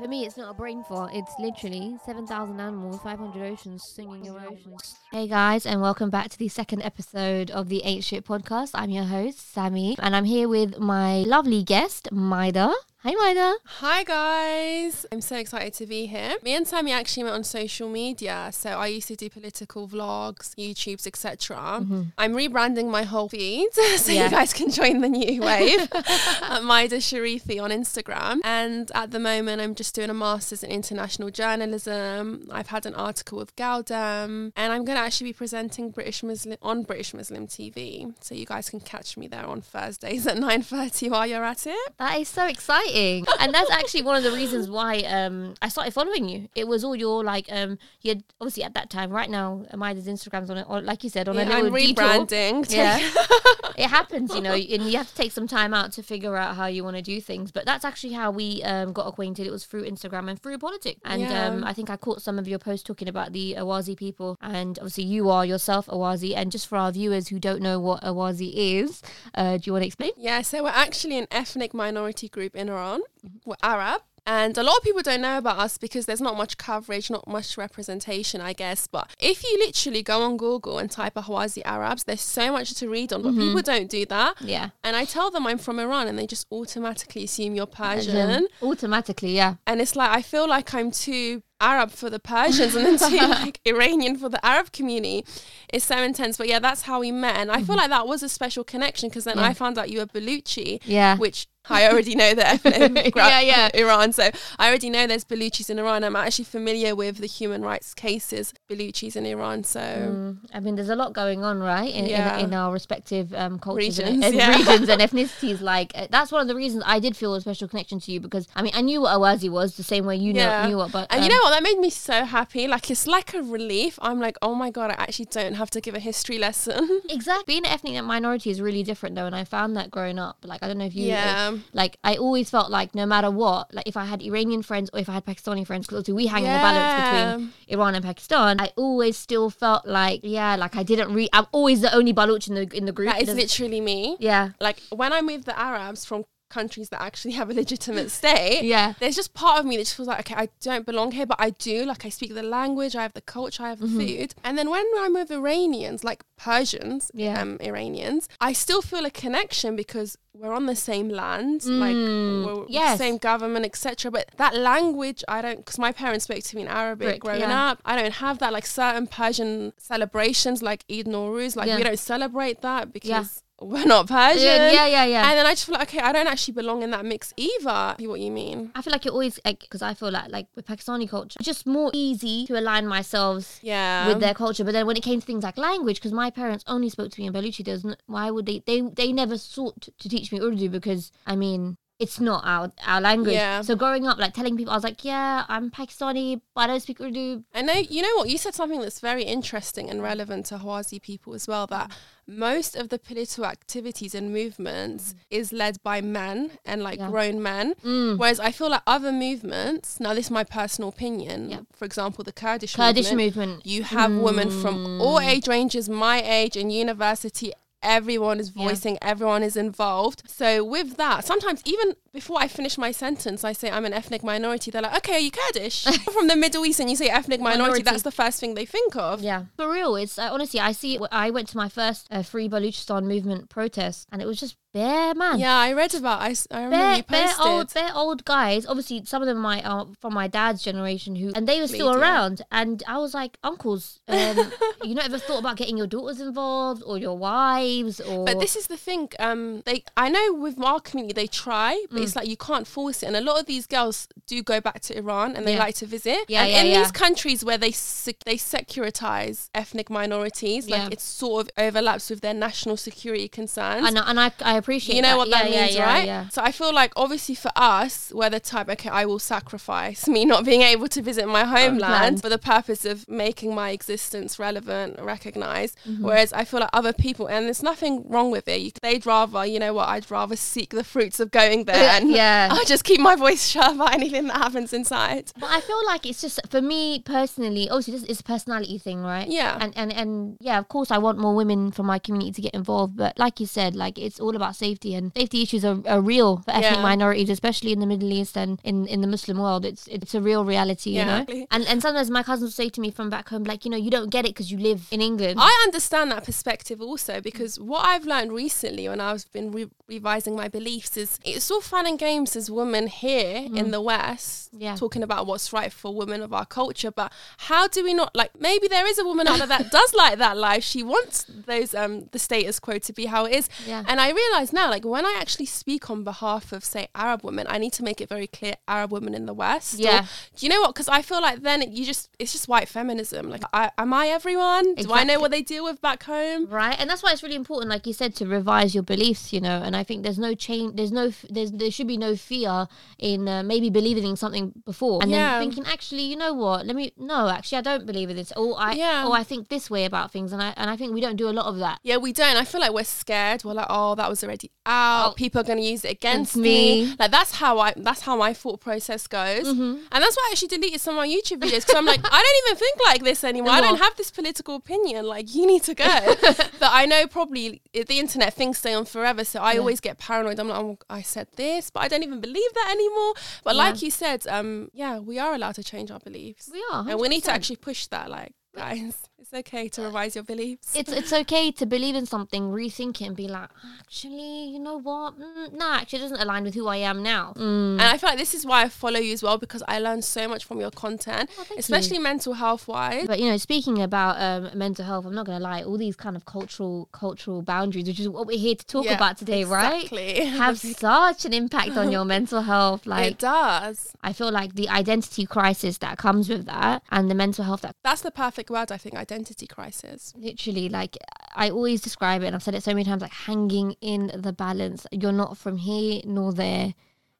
For me, it's not a brain fart. It's literally 7,000 animals, 500 oceans singing your oceans. Hey guys, and welcome back to the second episode of the Ain't Shit podcast. I'm your host, Sammee, and I'm here with my lovely guest, Maedeh. Hi, Maedeh. Hi guys, I'm so excited to be here. Me and Sammee actually met on social media. So I used to do political vlogs, YouTubes, etc. I'm rebranding my whole feed so Mm-hmm. Yeah. you guys can join the new wave. at Maedeh Sharifi on Instagram. And at the moment, I'm just doing a master's in international journalism. I've had an article with Gal-Dem, and I'm going to actually be presenting British Muslim on British Muslim TV. So you guys can catch me there on Thursdays at 9:30 while you're at it. That is so exciting. And that's actually one of the reasons why um, I started following you. It was all your, like, um, you had, obviously at that time, right now, Maedeh's Instagram's on it, or like you said, on a Yeah, little I'm detour. rebranding. Yeah. it happens, you know, and you have to take some time out to figure out how you want to do things. But that's actually how we um, got acquainted. It was through Instagram and through politics. And Yeah. um, I think I caught some of your posts talking about the Ahwazi people. And obviously, you are yourself Ahwazi. And just for our viewers who don't know what Ahwazi is, uh, do you want to explain? Yeah, so we're actually an ethnic minority group in Iran. We're Arab. And a lot of people don't know about us because there's not much coverage, not much representation, I guess. But if you literally go on Google and type Ahwazi Arabs, there's so much to read on, but people don't do that. Yeah. And I tell them I'm from Iran and they just automatically assume you're Persian. Automatically, yeah. And it's like, I feel like I'm too Arab for the Persians and then too like Iranian for the Arab community. It's so intense. But yeah, that's how we met. And I feel like that was a special connection because then Mm-hmm. Yeah. I found out you were Baluchi Yeah. which I already know the ethnic Yeah, yeah. Iran. So I already know there's Baluchis in Iran. I'm actually familiar with the human rights cases, Baluchis in Iran. So Mm, I mean, there's a lot going on, right, in, Yeah. in, in our respective um, cultures and, Regions, and yeah. regions and ethnicities. Like uh, that's one of the reasons I did feel a special connection to you because I mean I knew what Ahwazi was the same way you know knew what, but and you um, know what? That made me so happy. Like it's like a relief. I'm like, oh my god, I actually don't have to give a history lesson. Exactly. Being an ethnic minority is really different though, and I found that growing up. Like I don't know if you, Yeah. like, like, I always felt like no matter what, like if I had Iranian friends or if I had Pakistani friends, because we hang in the balance between Iran and Pakistan, I always still felt like yeah, like I didn't read. I'm always the only Baloch in the in the group. That is literally me. yeah, Like when I'm with the Arabs from countries that actually have a legitimate state, yeah. there's just part of me that just feels like, okay, I don't belong here, but I do. Like, I speak the language, I have the culture, I have the Mm-hmm. food. And then when I'm with Iranians, like Persians, Yeah. um, Iranians, I still feel a connection because we're on the same land, like Mm, we're yes. the same government, etc. But that language, I don't, because my parents spoke to me in Arabic Brick, growing yeah. up. I don't have that. Like certain Persian celebrations, like Eid Nowruz, like Yeah. we don't celebrate that because. We're not Persian. Yeah, yeah, yeah, yeah. And then I just feel like, okay, I don't actually belong in that mix either. See what you mean? I feel like it always like because I feel like like with Pakistani culture, it's just more easy to align myself Yeah. with their culture. But then when it came to things like language, because my parents only spoke to me in Baluchi, there's n- why would they? They they never sought to, teach me Urdu because I mean it's not our our language. Yeah. So growing up, like telling people, I was like, yeah, I'm Pakistani, but I don't speak Urdu. I know, you know what? You said something that's very interesting and relevant to Ahwazi people as well that most of the political activities and movements is led by men and like Yeah. grown men. Mm. Whereas I feel like other movements, now this is my personal opinion, Yeah. for example, the Kurdish, Kurdish movement, movement. you have women from all age ranges, my age, and university. Everyone is Yeah. voicing, everyone is involved. So, with that, sometimes even before I finish my sentence, I say I'm an ethnic minority. They're like, okay, are you Kurdish? from the Middle East, and you say ethnic minority, Minority. that's the first thing they think of. Yeah, for real. It's uh, honestly, I see. It, I went to my first uh, Free Baluchistan movement protest, and it was just bare man. Yeah, I read about. I remember They're, you they're posted. old, they're old guys. Obviously, some of them my uh, from my dad's generation who, and they were still Bleed, around. And I was like, uncles, um, you not ever thought about getting your daughters involved or your wives or? But this is the thing. Um, they I know with our community they try, but Mm. It's like you can't force it. And a lot of these girls do go back to Iran and they Yeah. like to visit. Yeah, and yeah, in yeah. these countries where they sec- they securitize ethnic minorities, like it sort of overlaps with their national security concerns. and, and I, I appreciate. you know that. what that means, right? Yeah. So I feel like obviously for us, we're the type, okay, I will sacrifice me not being able to visit my homeland Land. for the purpose of making my existence relevant, recognized. Mm-hmm. Whereas I feel like other people, and there's nothing wrong with it, you, they'd rather, you know what, I'd rather seek the fruits of going there yeah. I'll just keep my voice shut about anything that happens inside. But I feel like it's just for me personally. Obviously, this is a personality thing, right? Yeah. And and and yeah, of course, I want more women from my community to get involved. But like you said, like it's all about safety, and safety issues are, are real for ethnic Yeah. minorities, especially in the Middle East and in, in the Muslim world. It's it's a real reality, you Yeah, know. exactly. And and sometimes my cousins will say to me from back home, like, you know, you don't get it because you live in England. I understand that perspective also because what I've learned recently when I've been re- revising my beliefs is it's all fun and games as women here in the West Yeah. talking about what's right for women of our culture. But how do we not like maybe there is a woman out there that does like that life. She wants those um the status quo to be how it is. Yeah. And I realize now, like when I actually speak on behalf of say Arab women, I need to make it very clear Arab women in the West. or- Yeah. do you know what? Because I feel like then you just it's just white feminism. Like, I, am I everyone? Do I know what they deal with back home? Right, and that's why it's really important, like you said, to revise your beliefs. You know, and I think there's no change. There's no. There's there should be no fear in uh, maybe believing in something before and Yeah. then thinking, actually, you know what? Let me. No, actually, I don't believe in this. Or I. Yeah. Or I think this way about things, and I and I think we don't do a lot of that. Yeah, we don't. I feel like we're scared. We're like, oh, that was already out. Oh. People are going to use it against Against me. me. Like that's how I. That's how my thought process goes. Mm-hmm. And that's why I actually deleted some of my YouTube videos because I'm like, I don't even think like this anymore. I don't have this political opinion. Like you need to go. but I know probably the internet things stay on forever, so I Yeah. Always get paranoid. I'm like, oh, I said this, but I don't even believe that anymore. But Yeah. like you said, um, yeah, we are allowed to change our beliefs. We are, and we need to actually push that. Like, guys, okay to revise your beliefs. It's it's okay to believe in something, rethink it, and be like, actually, you know what? Mm, no, actually, it doesn't align with who I am now. Mm. And I feel like this is why I follow you as well because I learn so much from your content, Oh, especially mental health wise. But you know, speaking about um, mental health, I'm not gonna lie, all these kind of cultural cultural boundaries, which is what we're here to talk Yeah, about today, right? Have such an impact on your mental health. Like it does. I feel like the identity crisis that comes with that and the mental health that That's the perfect word, I think, identity crisis. literally like I always describe it and I've said it so many times like hanging in the balance. You're not from here nor there.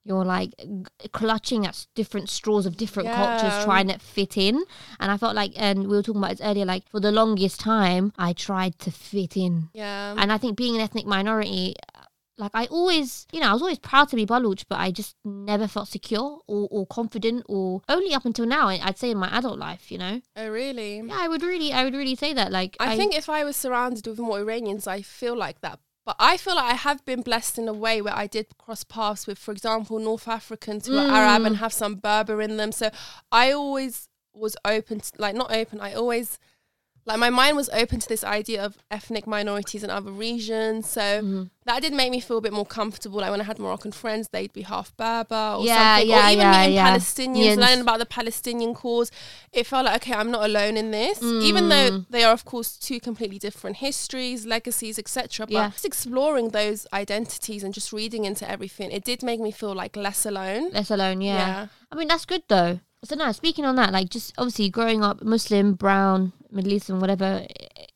You're like g- clutching at different straws of different cultures, trying to fit in. And I felt like, and we were talking about this earlier, like for the longest time, I tried to fit in. Yeah. And I think being an ethnic minority, like I always, you know, I was always proud to be Baluch, but I just never felt secure or, or confident or only up until now, I- I'd say in my adult life, you know? oh, really? Yeah, I would really, I would really say that. Like, I, think if I was surrounded with more Iranians, I feel like that. But I feel like I have been blessed in a way where I did cross paths with, for example, North Africans who are Arab and mm. have some Berber in them. So I always was open, to, like not open. I always, like my mind was open to this idea of ethnic minorities in other regions. So Mm-hmm. that did make me feel a bit more comfortable. Like when I had Moroccan friends, they'd be half Berber or Yeah, something. yeah, or even yeah, meeting yeah. Palestinians, learning about the Palestinian cause. It felt like, okay, I'm not alone in this. Even Mm. though they are, of course, two completely different histories, legacies, etc. But Yeah. just exploring those identities and just reading into everything, it did make me feel like less alone. Less alone, yeah. Yeah. I mean, that's good though. So now, speaking on that, like just obviously growing up Muslim, brown, Middle Eastern, whatever,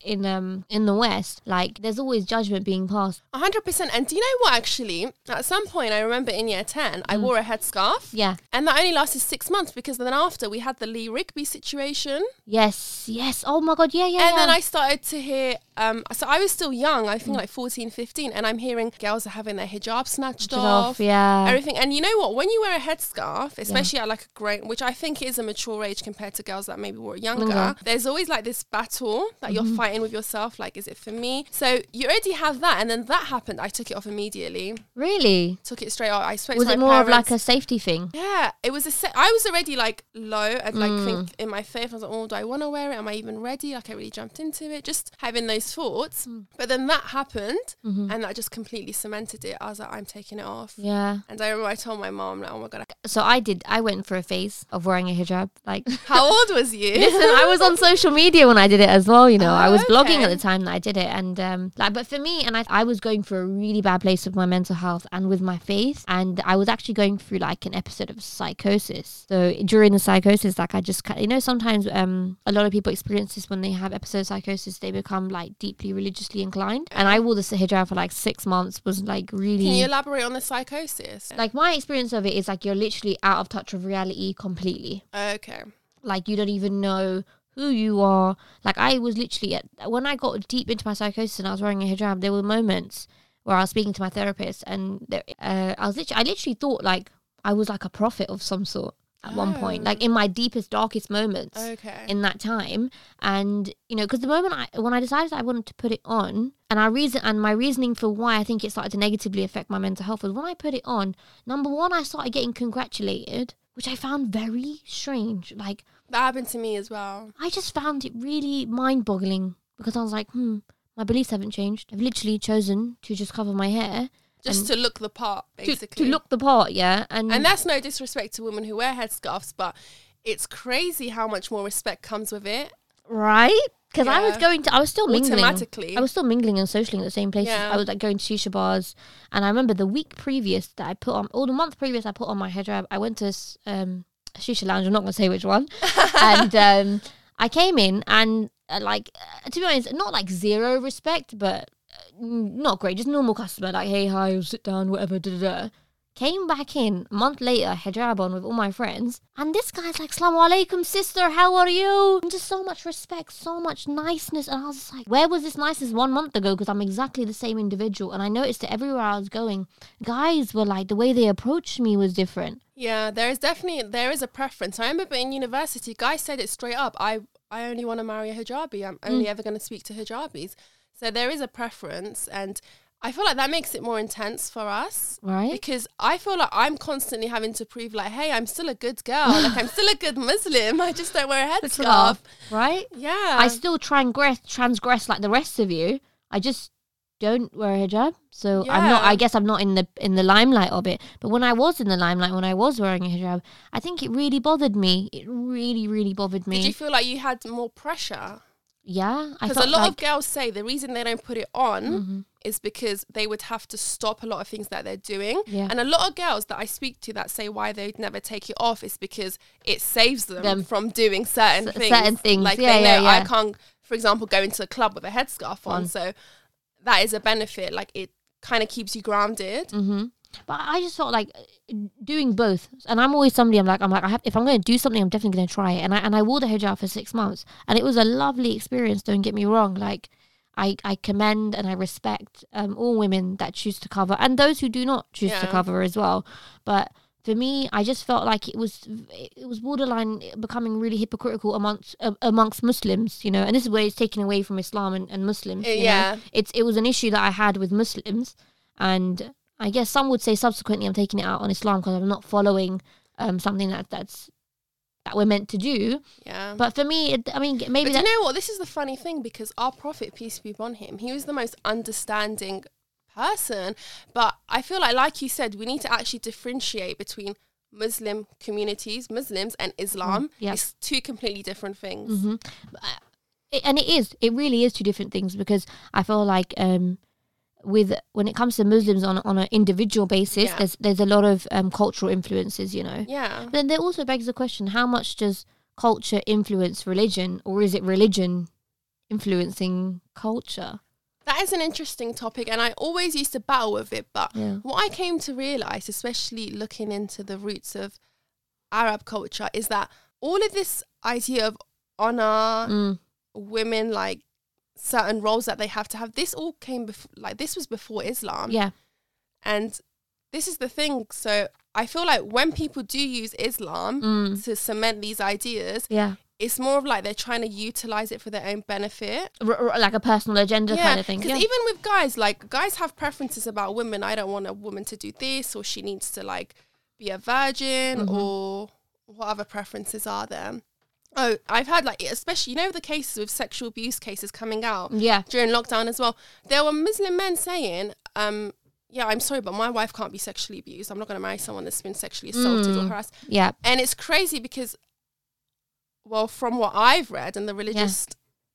in um in the West, like there's always judgment being passed. A hundred percent. And do you know what? Actually, at some point, I remember in year ten, I wore a headscarf, Yeah. and that only lasted six months because then after we had the Lee Rigby situation, Yes. Yes. Oh my God. Yeah. Yeah. and yeah. then I started to hear. Um, so I was still young, I think like 14, 15, and I'm hearing girls are having their hijab snatched Shut off. Yeah. everything. And you know what? When you wear a headscarf, especially at like a great, which I think is a mature age compared to girls that maybe were younger, Younger. there's always like this battle that you're fighting with yourself. Like, is it for me? So you already have that, and then that happened. I took it off immediately. really? Took it straight off. I spoke Was to it more of like a safety thing? Yeah, it was a set. I was already like low and like Mm. think in my faith. I was like, oh, do I want to wear it? Am I even ready? Like I really jumped into it, just having those thoughts. Mm. But then that happened, Mm-hmm. and that just completely cemented it. I was like, I'm taking it off. Yeah. And I remember I told my mom, like, oh my god, So I did. I went for a phase of wearing a hijab. Like, how old was you? listen, I was on social media when I did it as well. You know, I Oh, was blogging at the time that I did it, and um, like, but for me, and I, I was going through a really bad place with my mental health and with my faith, and I was actually going through like an episode of psychosis. So during the psychosis, like I just, you know, sometimes um, a lot of people experience this when they have episode of psychosis, they become like deeply religiously inclined, and I wore this hijab for like six months. Was like really. Can you elaborate on the psychosis? like my experience of it is like you're literally out of touch with reality completely Okay. like you don't even know who you are like i was literally at, when i got deep into my psychosis and i was wearing a hijab there were moments where i was speaking to my therapist and there, uh, i was literally i literally thought like I was like a prophet of some sort at one point, Oh. like in my deepest, darkest moments Okay. in that time. And you know, because the moment I when I decided I wanted to put it on, and I reason and my reasoning for why I think it started to negatively affect my mental health was when I put it on. Number one, I started getting congratulated, which I found very strange. Like that happened to me as well. I just found it really mind boggling because I was like, hmm, my beliefs haven't changed. I've literally chosen to just cover my hair Just to look the part, to, basically. to look the part, yeah. And, And that's no disrespect to women who wear headscarves, but it's crazy how much more respect comes with it right because I was going to, I was still mingling. automatically. I was still mingling and socialing at the same places. Yeah. I was like going to shisha bars, and I remember the week previous that I put on, or the month previous I put on my hijab. I went to um, shisha lounge. I'm not going to say which one, and um, I came in and uh, like uh, to be honest, not like zero respect, but uh, not great. Just normal customer, like hey hi, sit down, whatever. Da, da, da. Came back in a month later, hijab on with all my friends, and this guy's like, "Salaam alaikum, sister, how are you?" And just so much respect, so much niceness, and I was just like, "Where was this niceness one month ago?" Because I'm exactly the same individual, and I noticed that everywhere I was going, guys were like, the way they approached me was different. yeah, there is definitely there is a preference. I remember in university, guys said it straight up. I I only want to marry a hijabi. I'm only Mm. ever going to speak to hijabis. So there is a preference, and I feel like that makes it more intense for us. Right? Because I feel like I'm constantly having to prove, like, hey, I'm still a good girl. like, I'm still a good Muslim. I just don't wear a headscarf. right? Yeah. I still transgress, transgress like the rest of you. I just don't wear a hijab, so I'm not. I guess I'm not in the in the limelight of it. But when I was in the limelight, when I was wearing a hijab, I think it really bothered me. It really, really bothered me. Did you feel like you had more pressure? Yeah, Because a lot like, of girls say the reason they don't put it on Mhm. is because they would have to stop a lot of things that they're doing. Yeah. And a lot of girls that I speak to that say why they'd never take it off is because it saves them, Them. from doing certain C- things. certain things. Like Yeah, they yeah, know I can't, for example, go into a club with a headscarf on. On. So that is a benefit. Like it kind of keeps you grounded. hmm But I just felt like uh, doing both, and I'm always somebody. I'm like, I'm like, I have, if I'm going to do something, I'm definitely going to try it. And I and I wore the hijab for six months, and it was a lovely experience. Don't get me wrong. Like, I I commend and I respect um, all women that choose to cover, and those who do not choose to cover as well. But for me, I just felt like it was it was borderline becoming really hypocritical amongst uh, amongst Muslims, you know. And this is where it's taken away from Islam and, and Muslims. Uh, you know yeah. it's it was an issue that I had with Muslims, and I guess some would say subsequently I'm taking it out on Islam because I'm not following um, something that that's that we're meant to do. Yeah. But for me, it, I mean, maybe But do you know what? This is the funny thing because our prophet, peace be upon him, he was the most understanding person. But I feel like, like you said, we need to actually differentiate between Muslim communities, Muslims, and Islam. yeah. It's two completely different things. hmm it, and it is it really is two different things because I feel like um with when it comes to Muslims on on an individual basis, Yeah. there's there's a lot of um, cultural influences, you know. Yeah. But Then there also begs the question: How much does culture influence religion, or is it religion influencing culture? That is an interesting topic, and I always used to battle with it. But Yeah. what I came to realize, especially looking into the roots of Arab culture, is that all of this idea of honor, Mm. women like certain roles that they have to have, this all came before, like, this was before Islam. Yeah. And this is the thing. So I feel like when people do use Islam Mm. to cement these ideas, Yeah. it's more of like they're trying to utilize it for their own benefit. R- r- like a personal agenda kind of thing. Because Yeah. even with guys, like guys have preferences about women. I don't want a woman to do this, or she needs to like be a virgin, Mhm. or what other preferences are there? Oh, I've had like, especially you know the cases with sexual abuse cases coming out yeah. during lockdown as well. There were Muslim men saying, um, "Yeah, I'm sorry, but my wife can't be sexually abused. I'm not going to marry someone that's been sexually assaulted or Mm. harassed." Yeah. And it's crazy because, well, from what I've read and the religious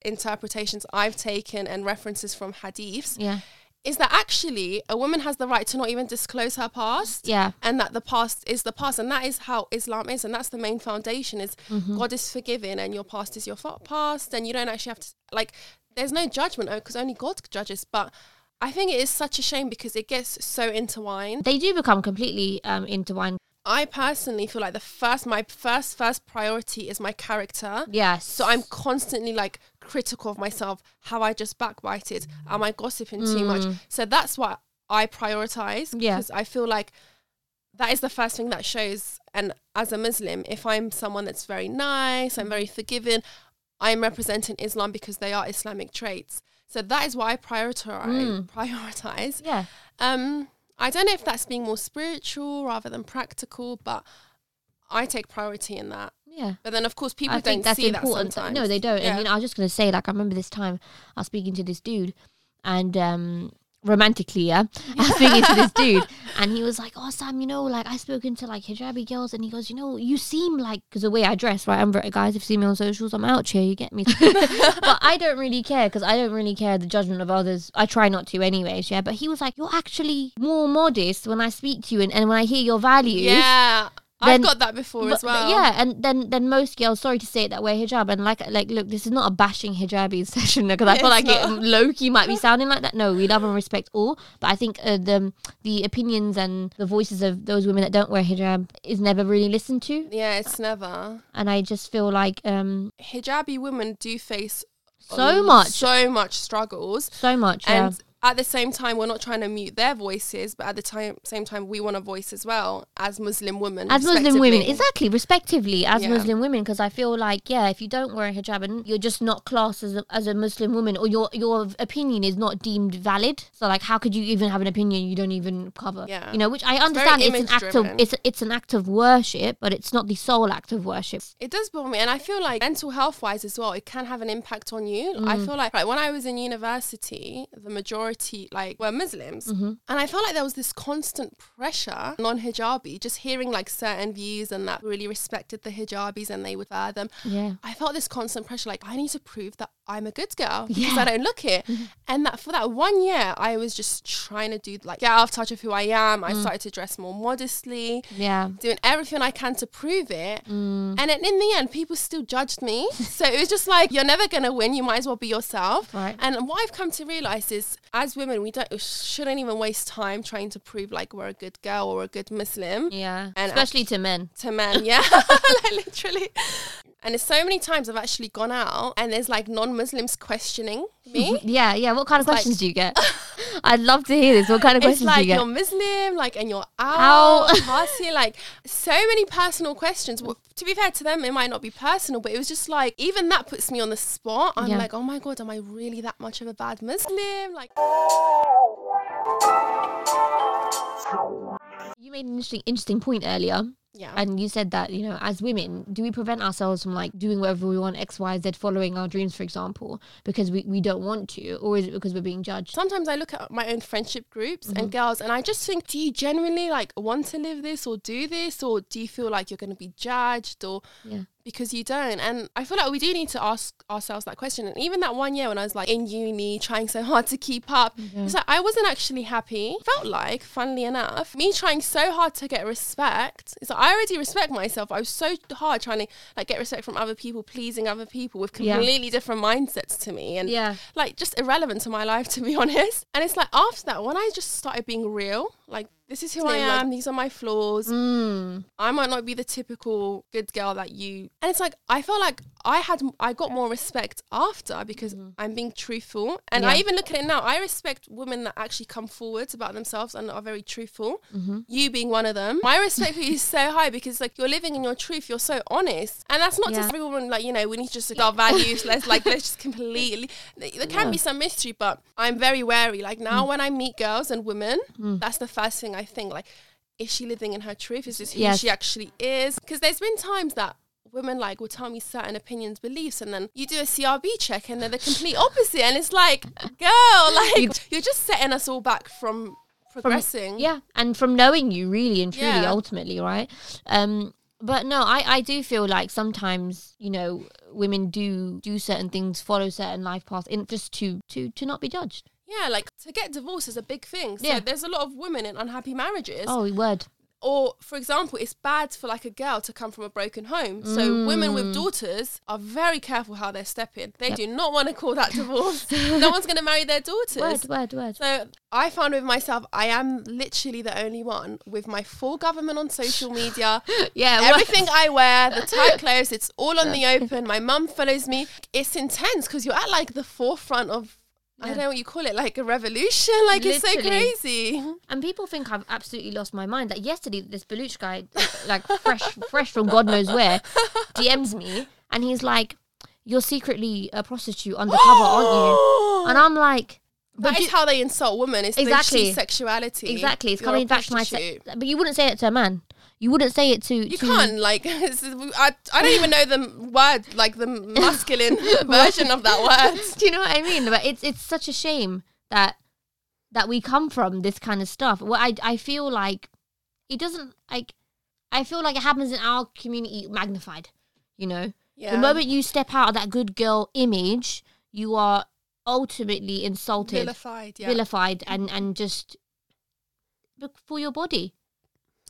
interpretations I've taken and references from hadiths, Yeah. Is that actually a woman has the right to not even disclose her past. Yeah. And that the past is the past, and that is how Islam is, and that's the main foundation. Is Mhm. God is forgiving, and your past is your past, and you don't actually have to like. There's no judgment because only God judges. But I think it is such a shame because it gets so intertwined. They do become completely um, intertwined. I personally feel like the first, my first, first priority is my character. Yes. So I'm constantly like critical of myself. Have I just backbited? Am I gossiping too much? Mm. So that's what I prioritize Yeah. because I feel like that is the first thing that shows. And as a Muslim, if I'm someone that's very nice, I'm very forgiving, I'm representing Islam because they are Islamic traits. So that is why I prioritize. Mm. Prioritize. Yeah. Um, I don't know if that's being more spiritual rather than practical, but I take priority in that. Yeah. But then, of course, people I don't think that's see important. that sometimes. No, they don't. Yeah. And you know, I was just gonna say, like, I remember this time I was speaking to this dude, and um, romantically, yeah, I was speaking to this dude, and he was like, "Oh, Sam, you know, like I spoken to like hijabi girls, and he goes, you know, you seem like because the way I dress, right? I'm very guys. If you see me on socials, I'm out here. You get me? but I don't really care because I don't really care the judgment of others. I try not to, anyways. Yeah. But he was like, you're actually more modest when I speak to you, and, and when I hear your values. Yeah, I've got that before But- as well. Yeah, and then then most girls, sorry to say it that way, hijab, and like like look, this is not a bashing hijabi session because I feel like it not. low key might be sounding like that. No, we love and respect all, but I think uh, the the opinions and the voices of those women that don't wear hijab is never really listened to, Yeah, it's never. and I just feel like um Hijabi women do face so much, so much struggles. so much, yeah. At the same time, we're not trying to mute their voices, but at the time, same time, we want a voice as well as Muslim women. as Muslim women, exactly, respectively, as Yeah. Muslim women, because I feel like, yeah, if you don't wear a hijab and you're just not classed as a, as a Muslim woman, or your your opinion is not deemed valid, so like, how could you even have an opinion you don't even cover? Yeah. you know, which I understand it's, an act of it's it's an act of worship, but it's not the sole act of worship. It does bother me, and I feel like mental health wise as well, it can have an impact on you. Mm. I feel like, like when I was in university, the majority like were Muslims, Mm-hmm. and I felt like there was this constant pressure non hijabi, just hearing like certain views and that really respected the hijabis and they would wear them. Yeah, I felt this constant pressure, like I need to prove that I'm a good girl because Yeah. Mm-hmm. I don't look it. And that for that one year, I was just trying to do like get out of touch of who I am. Mm. I started to dress more modestly yeah, doing everything I can to prove it. Mm. And then in the end, people still judged me. so it was just like, you're never going to win. You might as well be yourself. Right. And what I've come to realize is, as women, we don't we shouldn't even waste time trying to prove like we're a good girl or a good Muslim yeah, And especially to men. to men. Yeah, like literally. And there's so many times I've actually gone out and there's like non-Muslims questioning me. Yeah, yeah. What kind of like- questions do you get? I'd love to hear this. What kind of questions like do you get? you're Muslim, like, and you're out, party, like, so many personal questions. Well, to be fair to them, it might not be personal, but it was just like, even that puts me on the spot. I'm Yeah. like, oh my God, am I really that much of a bad Muslim? Like, You made an interesting, interesting point earlier, yeah. and you said that you know, as women, do we prevent ourselves from like doing whatever we want, X, Y, Z, following our dreams, for example, because we, we don't want to, or is it because we're being judged? Sometimes I look at my own friendship groups Mm-hmm. and girls, and I just think, do you genuinely like want to live this or do this, or do you feel like you're going to be judged, or Yeah. Because you don't. And I feel like we do need to ask ourselves that question. And even that one year when I was like in uni, trying so hard to keep up, it's like I wasn't actually happy. Felt like, funnily enough, me trying so hard to get respect. It's like I already respect myself. I was so hard trying to like get respect from other people, pleasing other people with Yeah. completely different mindsets to me. And Yeah. like just irrelevant to my life to be honest. And it's like after that, when I just started being real, like this is who I Saying, like- am, these are my flaws. Mm. I might not be the typical good girl that you and it's like I felt like I had I got more respect after because I'm being truthful. And I Mm-hmm. Even look at it now. I respect women that actually come forwards about themselves and are very truthful. Mm-hmm. you being one of them. My respect for you is so high because like you're living in your truth. You're so honest. And that's not Yeah. just every woman like you know we need to just our values. Let's like let's just completely there can be some mystery but I'm very wary. Like Mm. now when I meet girls and women that's the first thing I think like is she living in her truth? Is this who Yes. she actually is? Because there's been times that women like will tell me certain opinions, beliefs, and then you do a CRB check and they're the complete opposite. And it's like, girl, like you're just setting us all back from progressing. Yeah, and from knowing you really and truly, Yeah. ultimately, right? Um, but no, I I do feel like sometimes you know women do do certain things, follow certain life paths, in just to to to not be judged. Yeah, like to get divorced is a big thing. So Yeah. there's a lot of women in unhappy marriages. Oh, word. Or, for example, it's bad for like a girl to come from a broken home. So women with daughters are very careful how they're stepping. They Mm. Yep. do not want to call that divorce. no one's going to marry their daughters. Word, word, word. So I found with myself, I am literally the only one with my full government on social media. Yeah. Everything I wear, the tight clothes, it's all on the open. My mum follows me. It's intense because you're at like the forefront of I don't know what you call it, like a revolution. Like it's so crazy. Uh-huh. And people think I've absolutely lost my mind. That yesterday, this Baluch guy, like fresh, fresh from God knows where, DMs me, and he's like, "You're secretly a prostitute undercover, aren't you?" And I'm like, That "But is how they insult women. It's Exactly. literally sexuality. exactly, it's You're coming back to my. Se- but you wouldn't say it to a man. You wouldn't say it to. You to, can't like. I, I don't even know the word, like the masculine version of that word. Do you know what I mean? But it's it's such a shame that that we come from this kind of stuff. Well, I I feel like it doesn't like. I feel like it happens in our community magnified. You know, Yeah. the moment you step out of that good girl image, you are ultimately insulted, vilified. Yeah. vilified, and and just for your body,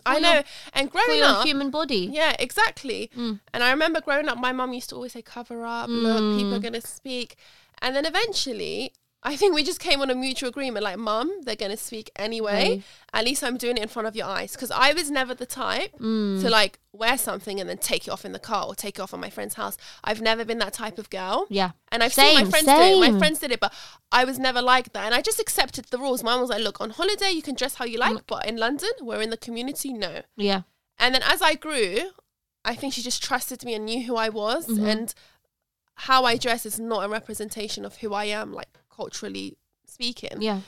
I know. your- and growing up, human body. yeah, exactly. Mm. And I remember growing up, my mum used to always say, "Cover up, look, people are Mm. going to speak." And then eventually, I think we just came on a mutual agreement, like, "Mum, they're going to speak anyway. Right. At least I'm doing it in front of your eyes." Because I was never the type Mm. to like wear something and then take it off in the car or take it off at my friend's house. I've never been that type of girl. Yeah, And I've seen my friends do it. My friends did it, but I was never like that. And I just accepted the rules. Mine was like, look, on holiday you can dress how you Mm. like, but in London, we're in the community, no. yeah, And then as I grew, I think she just trusted me and knew who I was. Mhm. And how I dress is not a representation of who I am, like culturally speaking. yeah.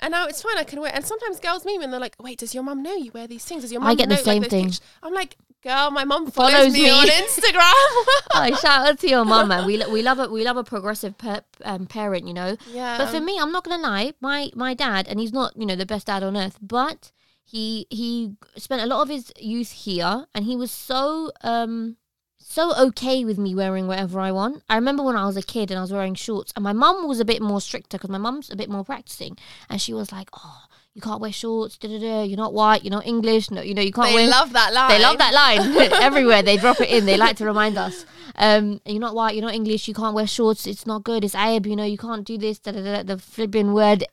And now it's fine. I can wear. And sometimes girls meet me and they're like, "Wait, does your mum know you wear these things? Does your I get the like, same those thing. pictures?" I'm like, "Girl, my mum follows, Follows me, me. on Instagram." oh, shout out to your mum, man. We, we love a we love a progressive per, um, parent, you know. yeah. But for me, I'm not gonna lie. My my dad, and he's not you know the best dad on earth, but he he spent a lot of his youth here, and he was so um so okay with me wearing whatever I want. I remember when I was a kid and I was wearing shorts, and my mum was a bit more stricter because my mum's a bit more practicing, and she was like, "Oh, you can't wear shorts. Da da da. You're not white. You're not English. No, you know you can't they wear." love that line. They love that line everywhere. They drop it in. They like to remind us. Um, you're not white. You're not English. You can't wear shorts. It's not good. It's aib. You know, you can't do this. Da, da, da, the flipping word.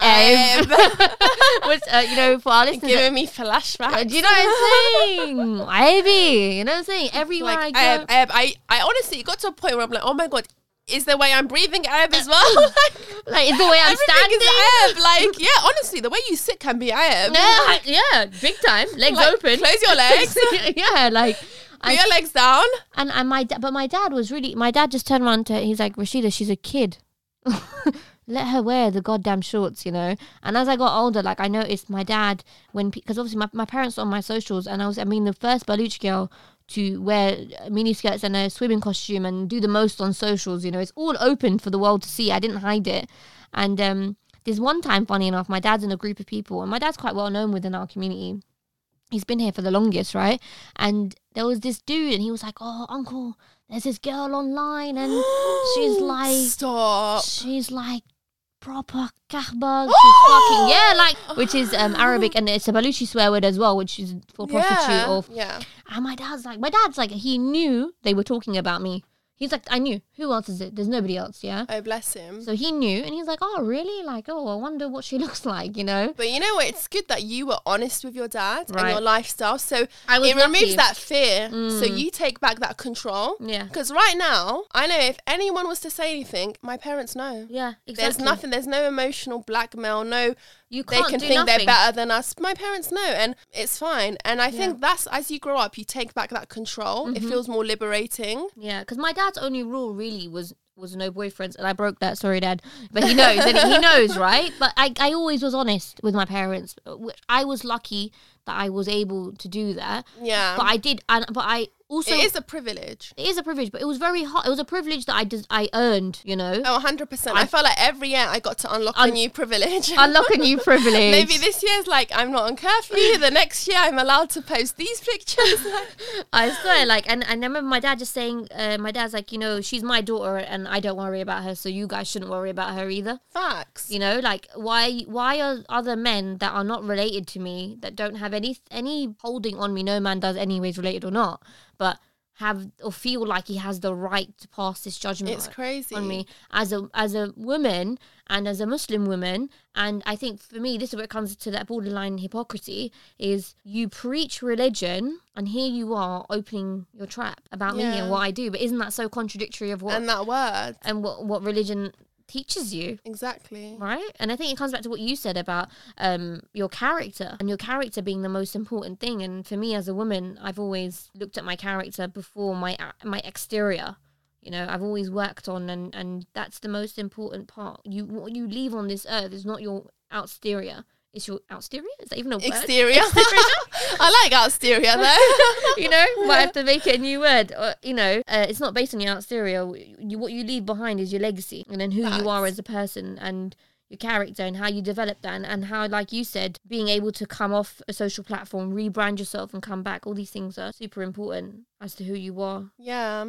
Which, uh, you know, for our listeners, Giving me flashbacks. do you know what I'm saying? Aiby. You know what I'm saying? Everywhere like I Arab, go. Arab, I, I honestly it got to a point where I'm like, oh my god, is the way I'm breathing Arab as uh, well? like, Like, the way I'm standing. is Arab. Like, yeah, honestly, the way you sit can be Arab. Yeah, yeah, big time. Legs Like, open. close your legs. yeah, like Put your legs down. And and my da- but my dad was really my dad just turned around to he's like Rashida she's a kid. Let her wear the goddamn shorts, you know. And as I got older, like I noticed my dad when because obviously my, my parents were on my socials, and I was I mean the first Baluch girl to wear mini skirts and a swimming costume and do the most on socials. You know, it's all open for the world to see. I didn't hide it. And um, there's one time, funny enough, my dad's in a group of people, and my dad's quite well known within our community he's been here for the longest, right? And there was this dude, and he was like, "Oh, uncle, there's this girl online, and she's like, Stop. she's like." Proper kahbag, she's fucking yeah, like which is um Arabic and it's a Baluchi swear word as well, which is for prostitute Yeah. or yeah. and my dad's like, my dad's like, he knew they were talking about me. He's like, I knew. Who else is it? There's nobody else, yeah. Oh, bless him. So he knew, and he's like, oh, really? Like, oh, I wonder what she looks like, you know? But you know what? It's good that you were honest with your dad and your lifestyle. So it removes that fear. So Mm. you take back that control. Yeah, Because right now, I know if anyone was to say anything, my parents know. yeah, exactly. There's nothing. There's no emotional blackmail. No, You they can do think nothing. they're better than us. My parents know, and it's fine. And I think that's as you grow up, you take back that control. It Mm-hmm. feels more liberating. Yeah, because my dad's only rule really was was no boyfriends, and I broke that. Sorry, dad, but he knows, and he knows, right? But I, I always was honest with my parents. which I was lucky that I was able to do that. Yeah, But I did, and but I also it is a privilege. it is a privilege, but it was very hot. It was a privilege that I just I earned, you know. Oh, 100%. I, felt like every year I got to unlock Un- a new privilege. Unlock a new privilege. Maybe this year's like I'm not on curfew. the next year I'm allowed to post these pictures. I swear, like, and, and I remember my dad just saying, uh, my dad's like, you know, she's my daughter, and I don't worry about her, so you guys shouldn't worry about her either. Facts. You know, like, why why are other men that are not related to me that don't have any any holding on me? No man does, anyways, related or not, but have or feel like he has the right to pass this judgment It's crazy. on me as a as a woman and as a Muslim woman. And I think for me, this is where it comes to that borderline hypocrisy: is you preach religion, and here you are opening your trap about me and what I do. But isn't that so contradictory of what And that word. and what what religion teaches you. Exactly. right? And i think it comes back to what you said about um your character and your character being the most important thing. And for me as a woman i've always looked at my character before my my exterior. You know i've always worked on and and that's the most important part. You what you leave on this earth is not your exterior it's your exterior is that even a word Exterior. I like exterior though. you know, might have to make it a new word. Or, you know, uh, it's not based on your exterior. You, what you leave behind is your legacy, and then who you are as a person, and your character, and how you develop that, and, and how, like you said, being able to come off a social platform, rebrand yourself, and come back. All these things are super important as to who you are. yeah.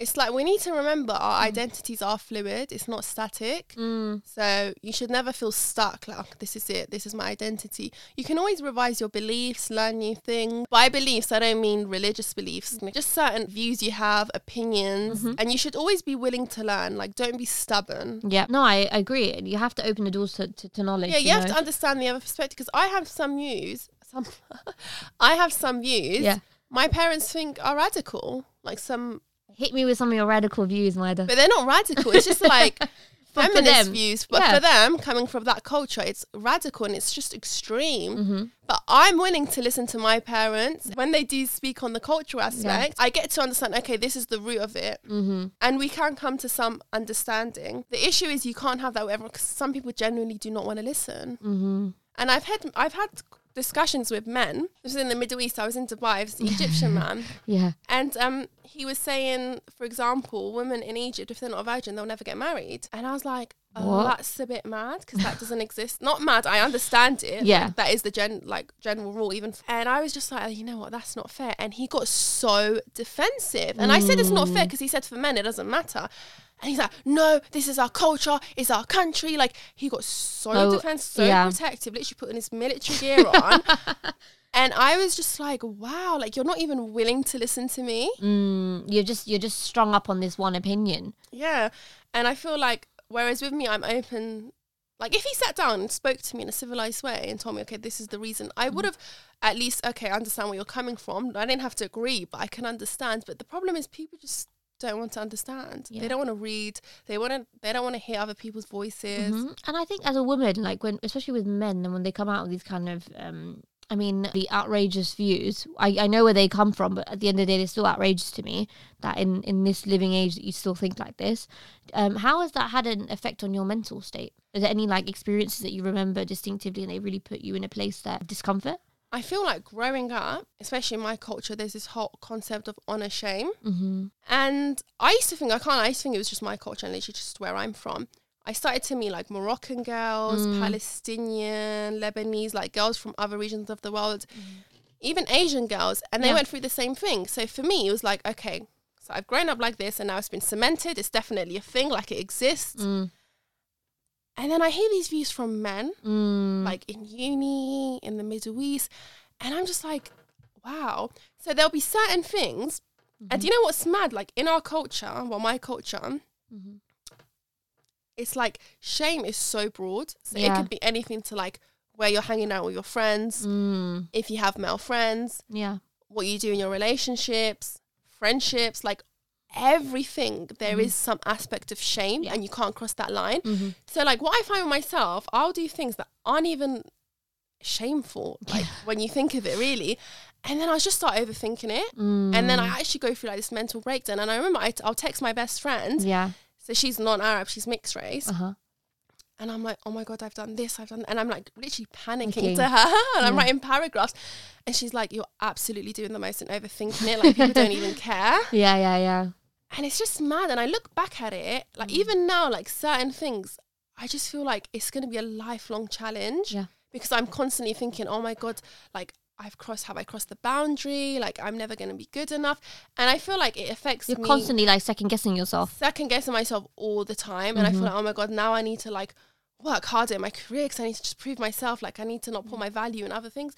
It's like we need to remember our identities are fluid. It's not static. Mm, So you should never feel stuck like "Oh, this is it, this is my identity. You can always revise your beliefs, learn new things. By beliefs, I don't mean religious beliefs, like, just certain views you have, opinions, Mm-hmm. and you should always be willing to learn. Like, don't be stubborn. yeah, no, I agree. You have to open the doors to, to, to knowledge. Yeah, you, have know? to understand the other perspective because I have some views. Some, I have some views. Yeah. My parents think are radical, like some, Hit me with some of your radical views, Maedeh. but they're not radical. It's just like feminist them. views, but Yeah. for them, coming from that culture, it's radical and it's just extreme. hmm But I'm willing to listen to my parents when they do speak on the cultural aspect. I get to understand, okay, this is the root of it. hmm And we can come to some understanding. The issue is you can't have that with everyone because some people genuinely do not want to listen. hmm And I've had I've had discussions with men. This was in the Middle East. I was in Dubai. It was the Egyptian man, Yeah. and um, he was saying, for example, women in Egypt, if they're not a virgin, they'll never get married. And I was like, oh, What? that's a bit mad because that doesn't exist. Not mad. I understand it. Yeah. Like, that is the gen like general rule. Even and I was just like, you know what, that's not fair. And he got so defensive. And I said it's not Mm. fair because he said for men it doesn't matter. And he's like, no, this is our culture, it's our country. Like he got so Oh, defensive, so yeah. protective, literally putting his military gear on. and I was just like, wow, like you're not even willing to listen to me. Mm, you're just you're just strung up on this one opinion. Yeah. And I feel like, whereas with me, I'm open. Like, if he sat down and spoke to me in a civilized way and told me, okay, this is the reason, I would have at least, okay, I understand where you're coming from. I didn't have to agree, but I can understand. But the problem is, people just don't want to understand. Yeah. They don't want to read. They want to. They don't want to hear other people's voices. Mhm. And I think as a woman, like when, especially with men, and when they come out with these kind of, um, I mean, the outrageous views, I, I know where they come from, but at the end of the day, they're still outrageous to me that in, in this living age that you still think like this. Um, how has that had an effect on your mental state? Are there any like experiences that you remember distinctively and they really put you in a place that discomfort? I feel like growing up, especially in my culture, there's this whole concept of honor shame. Mm-hmm. And I used to think, I can't, I used to think it was just my culture and literally just where I'm from. I started to meet like Moroccan girls, Mm. Palestinian, Lebanese, like girls from other regions of the world, even Asian girls, and they Yeah. went through the same thing. So for me, it was like, okay, so I've grown up like this and now it's been cemented. It's definitely a thing, like it exists. Mm. And then I hear these views from men, Mm. like in uni, in the Middle East, and I'm just like, wow. So there'll be certain things. And do you know what's mad? Like in our culture, well, my culture, mm-hmm. it's like shame is so broad. So it Yeah. could be anything to like where you're hanging out with your friends, Mm. if you have male friends, Yeah. what you do in your relationships, friendships, like everything. There is some aspect of shame Yeah. and you can't cross that line. Mhm. So like what I find with myself, I'll do things that aren't even shameful, like when you think of it really. And then I just start overthinking it. Mm. And then I actually go through like this mental breakdown. And I remember I t- I'll text my best friend. Yeah. So she's non-Arab, she's mixed race. Uh huh. And I'm like, oh my God, I've done this, I've done And I'm like literally panicking Okay. to her. And I'm writing paragraphs. And she's like, you're absolutely doing the most and overthinking it. Like people don't even care. Yeah. Yeah. Yeah. And it's just mad. And I look back at it, like Mm. even now, like certain things, I just feel like it's going to be a lifelong challenge. Yeah. Because I'm constantly thinking, oh my God, like I've crossed, have I crossed the boundary? Like I'm never going to be good enough. And I feel like it affects You're me constantly like second guessing yourself. second guessing myself all the time. And I feel Mhm. like, oh my God, now I need to like work harder in my career because I need to just prove myself. Like I need to not put my value in other things.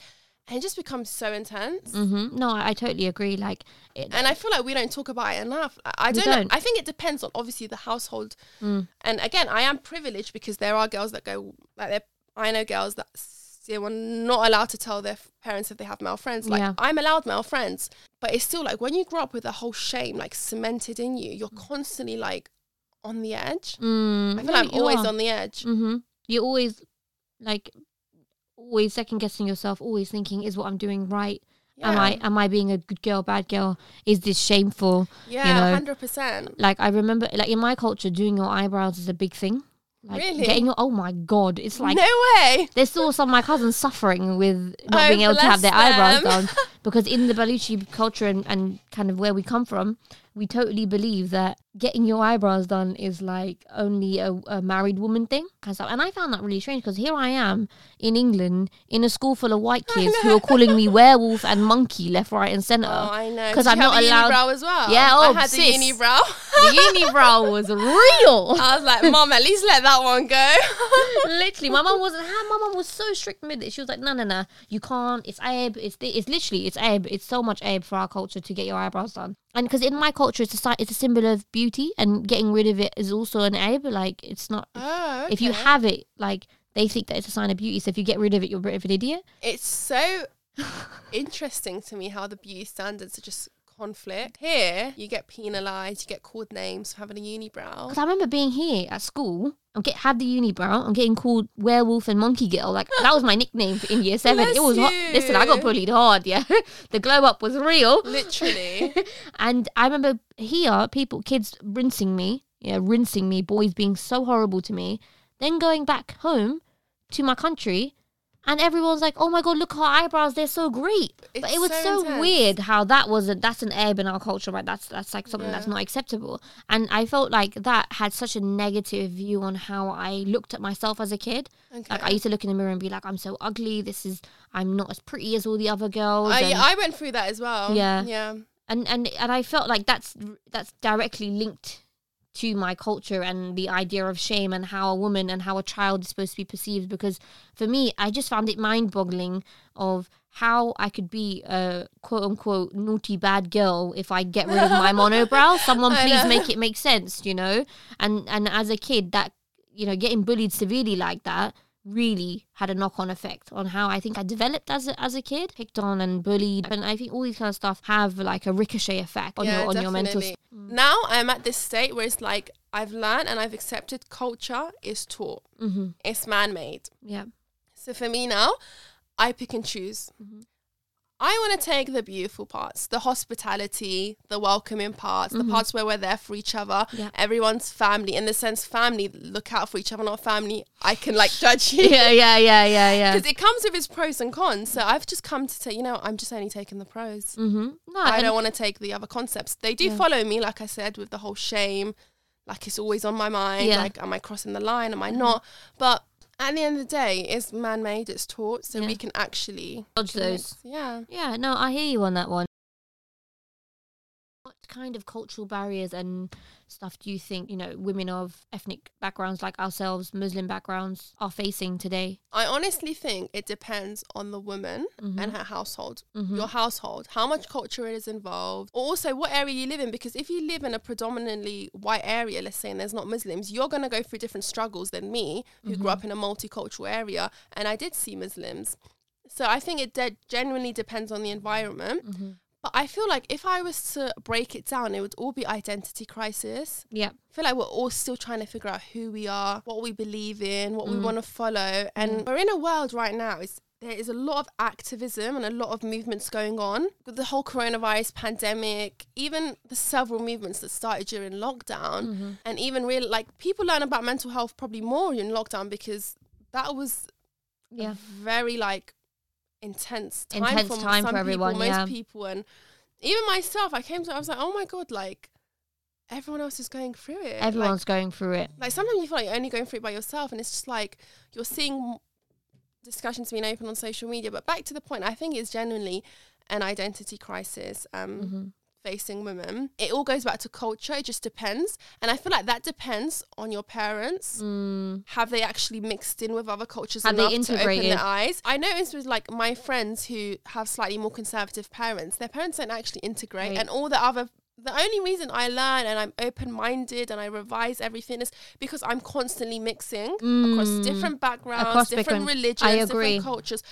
And it just becomes so intense. Mm-hmm. No, I, I totally agree. Like, it, And I feel like we don't talk about it enough. I- We don't, know. I think it depends on obviously the household. Mm. And again, I am privileged because there are girls that go like I know girls that still are not allowed to tell their parents if they have male friends. Like Yeah. I'm allowed male friends, but it's still like when you grow up with the whole shame like cemented in you, you're constantly like, on the edge. Mm, I feel like I'm always on the edge. Mm-hmm. You're always like always second guessing yourself, always thinking, is what I'm doing right? Am I am I being a good girl, bad girl? Is this shameful? Yeah, know? hundred percent. Like I remember, like in my culture, doing your eyebrows is a big thing. Like Really? getting your oh my god, it's like no way. they saw some of my cousins suffering with oh, not Oh, being able to have their bless eyebrows done because in the Baluchi culture and, and kind of where we come from, we totally believe that getting your eyebrows done is like only a, a married woman thing. of stuff. And I found that really strange because here I am in England in a school full of white kids who are calling me werewolf and monkey left, right, and centre. Oh, I know. 'Cause Did I'm not a allowed- unibrow as well. Yeah, oh, I had sis. a unibrow. the unibrow was real. I was like, Mom, at least let that one go. literally, my mum wasn't. My mum was so strict with it. She was like, "No, no, no, you can't. It's abe. It's it's literally it's abe. It's so much abe for our culture to get your eyebrows done. And because in my culture, it's a it's a symbol of beauty, and getting rid of it is also an abe. Like it's not. oh, If you have it, like they think that it's a sign of beauty. So if you get rid of it, you're a bit of an idiot. It's so interesting to me how the beauty standards are just conflict. Here, you get penalised, you get called names for having a unibrow. Because I remember being here at school. I get had the unibrow. I'm getting called werewolf and monkey girl. Like that was my nickname in year seven. Bless it was hot. you. Listen, I got bullied hard. Yeah, the glow up was real. Literally. and I remember here, people, kids rinsing me, yeah, rinsing me, boys being so horrible to me. Then going back home to my country, and everyone's like, "Oh my god, look at her eyebrows; they're so great." but it was so so, weird how that was a that's an ebb in our culture, right? That's that's like something that's not acceptable. And I felt like that had such a negative view on how I looked at myself as a kid. Okay. Like I used to look in the mirror and be like, "I'm so ugly. This is I'm not as pretty as all the other girls." I, and- I went through that as well. Yeah. Yeah. and and and I felt like that's that's directly linked to my culture and the idea of shame and how a woman and how a child is supposed to be perceived. Because for me I just found it mind-boggling of how I could be a quote unquote naughty bad girl if I get rid of my monobrow someone please make it make sense you know? And and as a kid that you know getting bullied severely like that really had a knock-on effect on how I think I developed as a, as a kid, picked on and bullied, and I think all these kind of stuff have like a ricochet effect on yeah, your on your mental. definitely. Now I'm at this state where it's like I've learned and I've accepted culture is taught. Mm-hmm. It's man made. Yeah, So for me now, I pick and choose. Mhm. I want to take the beautiful parts, the hospitality, the welcoming parts, Mhm. the parts where we're there for each other. Yeah. Everyone's family. In the sense, family, look out for each other, not family. I can like judge you. yeah, yeah, yeah, yeah, yeah. Because it comes with its pros and cons. So I've just come to say, you know, I'm just only taking the pros. Mm-hmm. No, I don't want to take the other concepts. They do Yeah. follow me, like I said, with the whole shame. Like it's always on my mind. Yeah. Like, am I crossing the line? Am I Mhm. not? But at the end of the day, it's man made, it's taught, so Yeah. we can actually dodge those. Yeah. Yeah, no, I hear you on that one. What kind of cultural barriers and stuff do you think you know women of ethnic backgrounds like ourselves, Muslim backgrounds, are facing today? I honestly think it depends on the woman Mhm. and her household. Mhm. Your household, how much culture is involved. Also, what area you live in. Because if you live in a predominantly white area, let's say, and there's not Muslims, you're going to go through different struggles than me, who grew Mhm. up in a multicultural area. And I did see Muslims. So I think it de- genuinely depends on the environment. Mm-hmm. But I feel like if I was to break it down, it would all be identity crisis. Yeah. I feel like we're all still trying to figure out who we are, what we believe in, what we Mm. want to follow. And Mm. we're in a world right now, it's, there is a lot of activism and a lot of movements going on with the whole coronavirus pandemic, even the several movements that started during lockdown. Mm-hmm. And even real, like people learn about mental health probably more in lockdown because that was Yeah. a very like intense time Intense for time some for everyone, people, most yeah. people, and even myself. I came to, I was like, oh my god, like everyone else is going through it. Like, Everyone's going through it. like sometimes you feel like you're only going through it by yourself, and it's just like you're seeing discussions being open on social media. But back to the point, I think it's genuinely an identity crisis. Um, Mm-hmm. Facing women. It all goes back to culture. It just depends. And I feel like that depends on your parents. Mm. Have they actually mixed in with other cultures Have they enough to open their eyes? I noticed with like my friends who have slightly more conservative parents, their parents don't actually integrate. Right. And all the other the only reason I learn and I'm open minded and I revise everything is because I'm constantly mixing across Mm. different backgrounds, Across different different- religions, different cultures.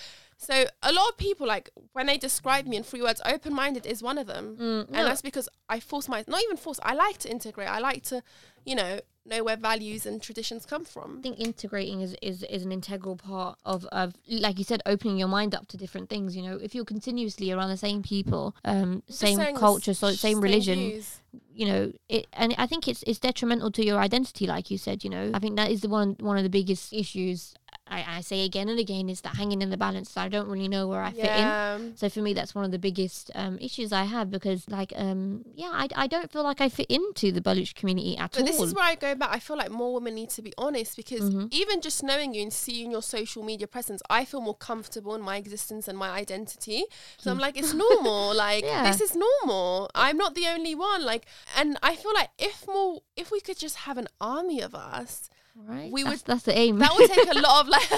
So a lot of people like when they describe me in three words, open minded is one of them. Mm. And No. that's because I force my not even force, I like to integrate. I like to, you know, know where values and traditions come from. I think integrating is, is is an integral part of, of like you said, opening your mind up to different things. You know, if you're continuously around the same people, um, same culture, so s- same religion, views. You know, it and I think it's it's detrimental to your identity, like you said. You know, I think that is the one one of the biggest issues. I, I say again and again is that hanging in the balance. I don't really know where I fit in. So for me, that's one of the biggest um, issues I have because, like, um, yeah, I, I don't feel like I fit into the Baluch community at But all. this is where I go back. I feel like more women need to be honest because Mhm. even just knowing you and seeing your social media presence, I feel more comfortable in my existence and my identity. So I'm like, it's normal. like Yeah. this is normal. I'm not the only one. Like, and I feel like if more, if we could just have an army of us, right? we that's, would- that's the aim. that would take a lot of like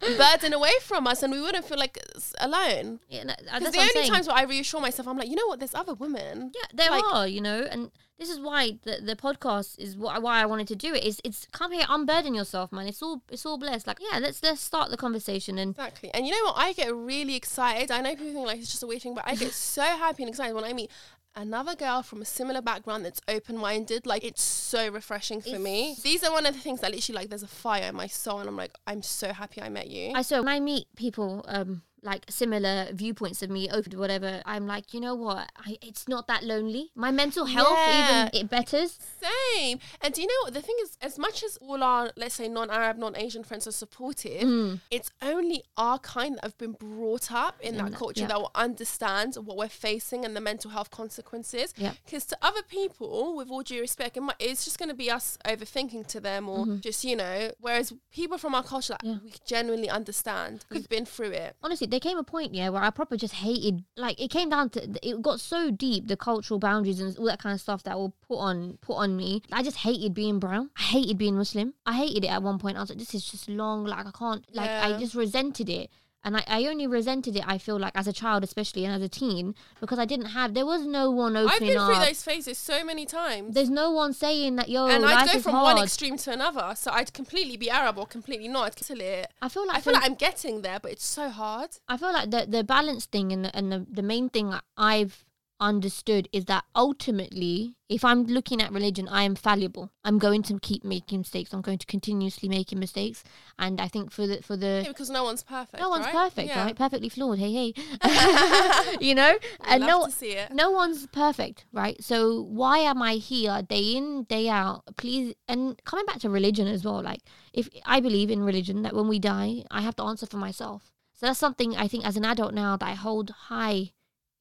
burden away from us, and we wouldn't feel like alone. yeah, uh, that- Because that's the only saying. times where I reassure myself, I'm like, you know what? There's other women. Yeah, there Like- are, you know, and this is why the the podcast is why why I wanted to do it. Is it's come here, unburden yourself, man. It's all it's all blessed. Like, yeah, let's let's start the conversation and Exactly. And you know what? I get really excited. I know people think like it's just a weird thing, but I get so happy and excited when I meet another girl from a similar background that's open minded. Like it's so refreshing for me. These are one of the things that literally like there's a fire in my soul and I'm like, I'm so happy I met you. I so when I meet people um like similar viewpoints of me open to whatever, I'm like, you know what? I, it's not that lonely. My mental health Yeah. even it betters. Same. And do you know what? The thing is, as much as all our, let's say, non Arab, non Asian friends are supportive, Mm. it's only our kind that have been brought up in In that that- culture yeah. that will understand what we're facing and the mental health consequences. Yeah. Because to other people, with all due respect, it might, it's just going to be us overthinking to them or just, you know, whereas people from our culture, like, Mm-hmm. Yeah. we genuinely understand. We've been through it. honestly, there came a point, yeah, where I proper just hated. Like, it came down to it got so deep the cultural boundaries and all that kind of stuff that were put on put on me. I just hated being brown. I hated being Muslim. I hated it at one point. I was like, this is just long. Like, I can't. Like, I just resented it. And I, I only resented it, I feel like, as a child, especially, and as a teen, because I didn't have, there was no one opening. I've been through those phases so many times. There's no one saying that, yo, and I'd go from hard. one extreme to another. So I'd completely be Arab or completely not. I'd it. I feel like I feel like I'm getting there, but it's so hard. I feel like the the balance thing and the, and the, the main thing I've understood is that ultimately, if I'm looking at religion, I am fallible. I'm going to keep making mistakes. I'm going to continuously making mistakes, and I think for the for the Yeah, because no one's perfect. no one's right? perfect, Yeah. right? Perfectly flawed. Hey, hey, you know, and no to see it. no one's perfect, right? So why am I here day in, day out? Please, and coming back to religion as well, like if I believe in religion that when we die, I have to answer for myself. So that's something I think as an adult now that I hold high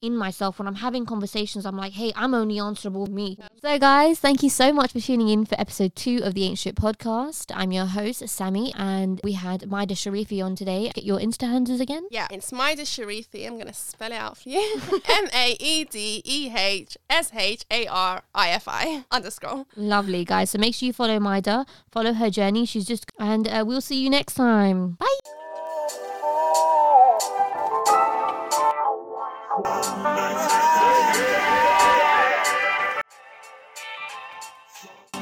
in myself when I'm having conversations. I'm like, hey, I'm only answerable me. So, guys, thank you so much for tuning in for episode two of the Ain't Shit podcast. I'm your host, Sammee, and we had Maedeh Sharifi on today. Get your Insta handles again. Yeah, it's Maedeh Sharifi. I'm going to spell it out for you. M A E D E H S H A R I F I underscore. Lovely, guys. So make sure you follow Maedeh, follow her journey. She's just, and uh, we'll see you next time. Bye. Thank you.